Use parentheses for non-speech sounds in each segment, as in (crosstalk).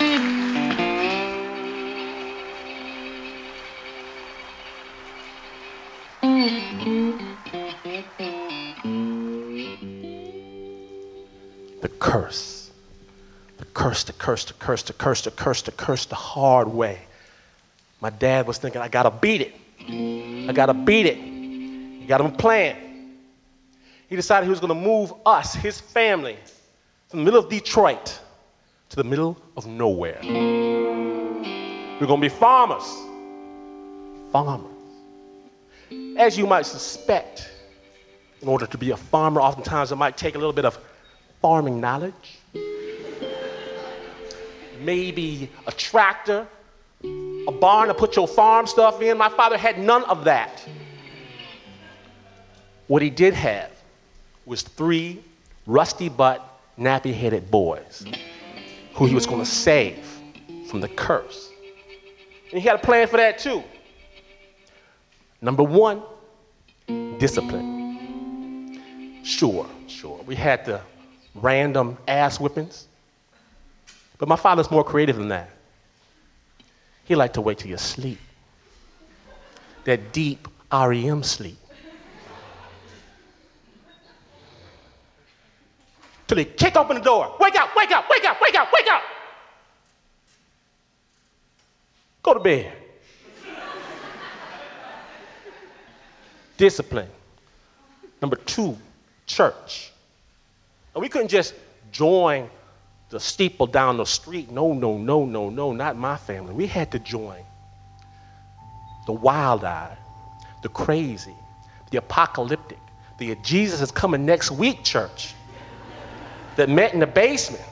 The curse. The curse, the curse, the curse, the curse, the curse, the curse, the hard way. My dad was thinking, I gotta beat it. I gotta beat it. He got him a plan. He decided he was gonna move us, his family, from the middle of Detroit to the middle of nowhere. We're gonna be farmers. Farmers. As you might suspect, in order to be a farmer, oftentimes it might take a little bit of farming knowledge, maybe a tractor, a barn to put your farm stuff in. My father had none of that. What he did have was three rusty butt, nappy headed boys who he was going to save from the curse. And he had a plan for that too. Number one, discipline. Sure, sure. We had the random ass whippings, but my father's more creative than that. He liked to wait till you sleep. That deep REM sleep. Till he kick open the door. Wake up, wake up, wake up, wake up, wake up. Go to bed. (laughs) Discipline. Number two, church. And we couldn't just join the steeple down the street. No, no, no, no, no, not my family. We had to join the wild eyed, the crazy, the apocalyptic, the Jesus is coming next week church that met in the basement.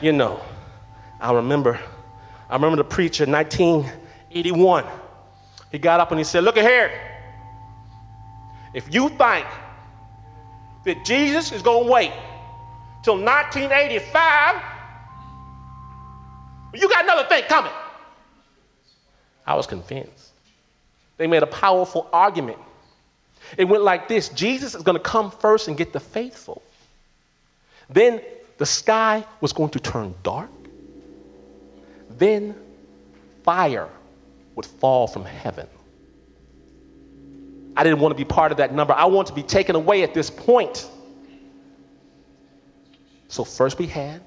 You know, I remember, I remember the preacher in 1981. He got up and he said, Look at here. If you think that Jesus is going to wait till 1985, you got another thing coming. I was convinced. They made a powerful argument. It went like this Jesus is going to come first and get the faithful. Then the sky was going to turn dark. Then fire would fall from heaven. I didn't want to be part of that number. I want to be taken away at this point. So, first we had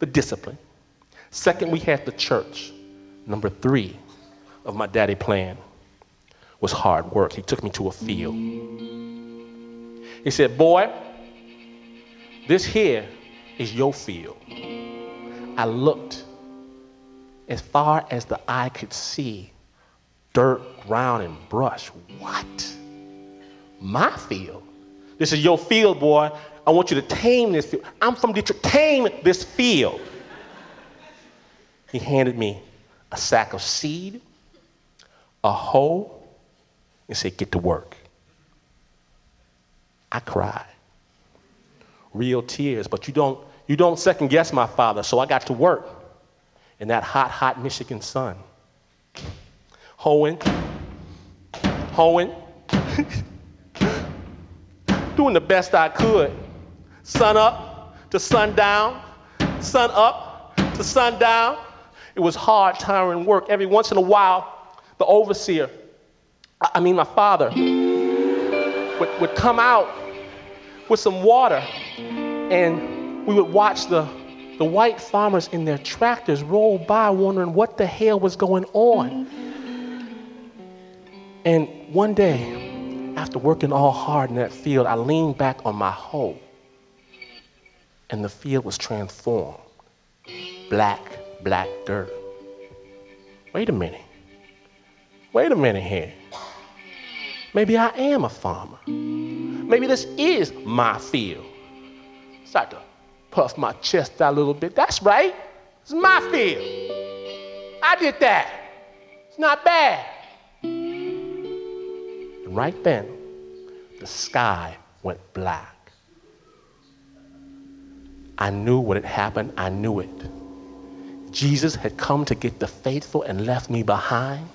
the discipline. Second, we had the church. Number three of my daddy plan was hard work. He took me to a field. He said, Boy, this here is your field. I looked as far as the eye could see dirt, ground, and brush. What? My field? This is your field, boy. I want you to tame this field. I'm from Detroit. Tame this field. He handed me a sack of seed, a hoe, and said, Get to work. I cried. Real tears, but you don't, you don't second guess my father, so I got to work in that hot, hot Michigan sun. Hoeing, hoeing, (laughs) doing the best I could. Sun up to sundown, sun up to sundown. It was hard, tiring work. Every once in a while, the overseer, I mean, my father, would, would come out with some water and we would watch the, the white farmers in their tractors roll by wondering what the hell was going on. And one day, after working all hard in that field, I leaned back on my hoe and the field was transformed. Black, black dirt. Wait a minute. Wait a minute here. Maybe I am a farmer. Maybe this is my field. Start to puff my chest out a little bit. That's right. It's my field. I did that. It's not bad. And right then, the sky went black. I knew what had happened. I knew it. Jesus had come to get the faithful and left me behind.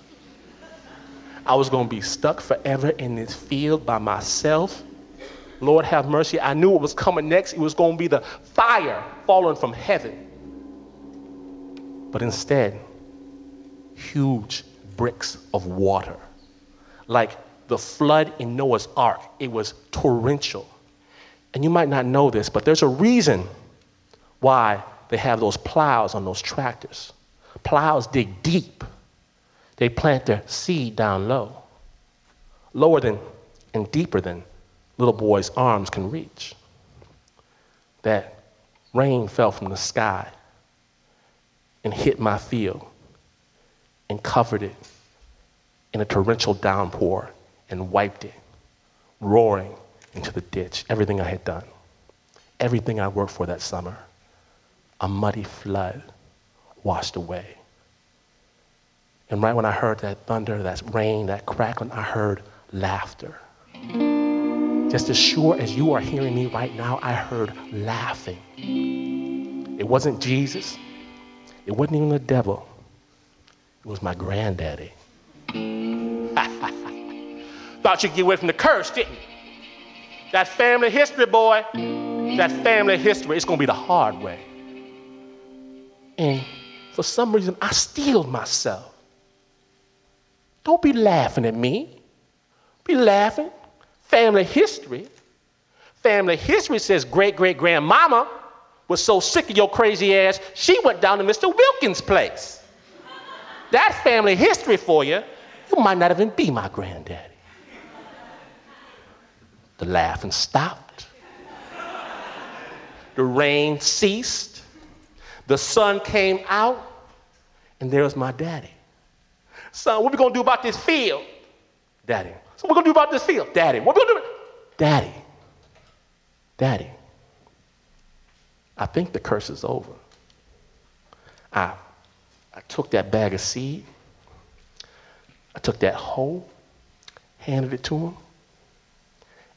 I was going to be stuck forever in this field by myself. Lord have mercy. I knew what was coming next. It was going to be the fire falling from heaven. but instead, huge bricks of water. Like the flood in Noah's ark, it was torrential. And you might not know this, but there's a reason why they have those plows on those tractors. Plows dig deep, they plant their seed down low, lower than and deeper than little boys' arms can reach. That rain fell from the sky and hit my field and covered it in a torrential downpour and wiped it, roaring into the ditch, everything I had done, everything I worked for that summer. A muddy flood washed away. And right when I heard that thunder, that rain, that crackling, I heard laughter. Just as sure as you are hearing me right now, I heard laughing. It wasn't Jesus, it wasn't even the devil, it was my granddaddy. (laughs) Thought you'd get away from the curse, didn't you? That family history, boy, that family history, it's gonna be the hard way. And for some reason, I steeled myself. Don't be laughing at me. Be laughing. Family history. Family history says great great grandmama was so sick of your crazy ass, she went down to Mr. Wilkins' place. That family history for you, you might not even be my granddaddy. The laughing stopped. The rain ceased. The sun came out, and there was my daddy. Son, what we gonna do about this field? Daddy. So what we gonna do about this field? Daddy. What we gonna do? Daddy. Daddy. I think the curse is over. I, I took that bag of seed. I took that hoe, handed it to him,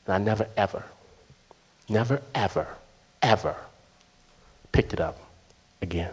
and I never, ever, never, ever, ever picked it up again.